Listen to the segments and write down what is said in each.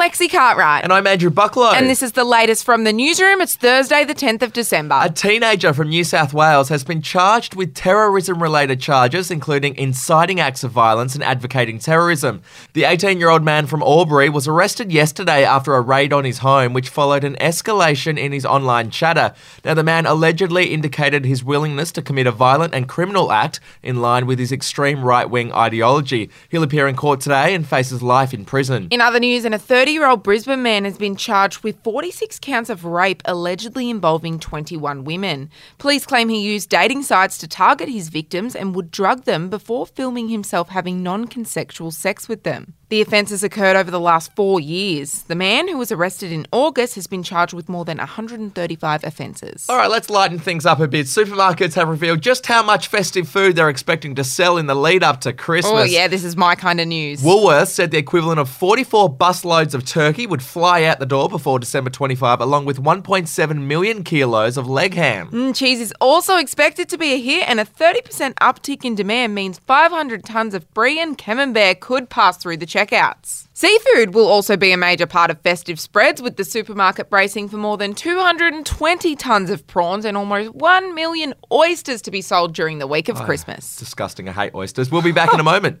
Lexi Cartwright. And I'm Andrew Bucklow. And this is the latest from the newsroom. It's Thursday, the 10th of December. A teenager from New South Wales has been charged with terrorism related charges, including inciting acts of violence and advocating terrorism. The 18 year old man from Albury was arrested yesterday after a raid on his home, which followed an escalation in his online chatter. Now, the man allegedly indicated his willingness to commit a violent and criminal act in line with his extreme right wing ideology. He'll appear in court today and faces life in prison. In other news, and a 30 year old Brisbane man has been charged with 46 counts of rape allegedly involving 21 women. Police claim he used dating sites to target his victims and would drug them before filming himself having non consensual sex with them. The offences occurred over the last four years. The man who was arrested in August has been charged with more than 135 offences. All right, let's lighten things up a bit. Supermarkets have revealed just how much festive food they're expecting to sell in the lead up to Christmas. Oh, yeah, this is my kind of news. Woolworths said the equivalent of 44 busloads of turkey would fly out the door before December 25, along with 1.7 million kilos of leg ham. Mm, cheese is also expected to be a hit, and a 30% uptick in demand means 500 tonnes of brie and camembert could pass through the checkouts. Seafood will also be a major part of festive spreads, with the supermarket bracing for more than 220 tonnes of prawns and almost 1 million oysters to be sold during the week of Oh, Christmas. Disgusting. I hate oysters. We'll be back in a moment.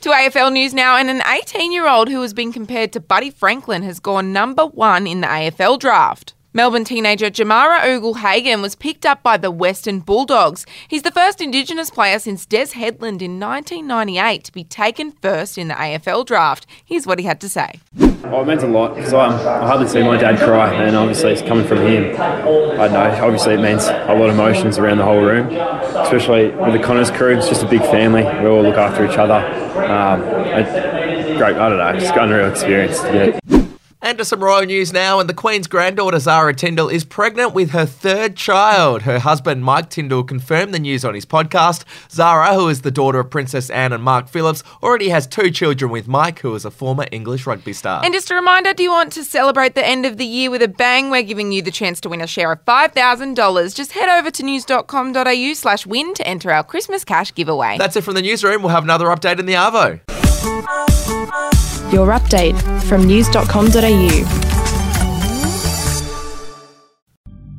To AFL news now, and an 18 year old who has been compared to Buddy Franklin has gone number one in the AFL draft. Melbourne teenager Jamarra Ugle-Hagan was picked up by the Western Bulldogs. He's the first Indigenous player since Des Headland in 1998 to be taken first in the AFL draft. Here's what he had to say. Oh, it meant a lot because I, I hardly see my dad cry, and obviously it's coming from him. I know, obviously it means a lot of emotions around the whole room, especially with the Connors crew. It's just a big family. We all look after each other. Um, it- great, I don't know, just unreal experience get. And to some royal news now, and the Queen's granddaughter Zara Tindall is pregnant with her third child. Her husband Mike Tindall confirmed the news on his podcast. Zara, who is the daughter of Princess Anne and Mark Phillips, already has two children with Mike, who is a former English rugby star. And just a reminder do you want to celebrate the end of the year with a bang? We're giving you the chance to win a share of $5,000. Just head over to news.com.au slash win to enter our Christmas cash giveaway. That's it from the newsroom. We'll have another update in the Arvo. Your update from news.com.au.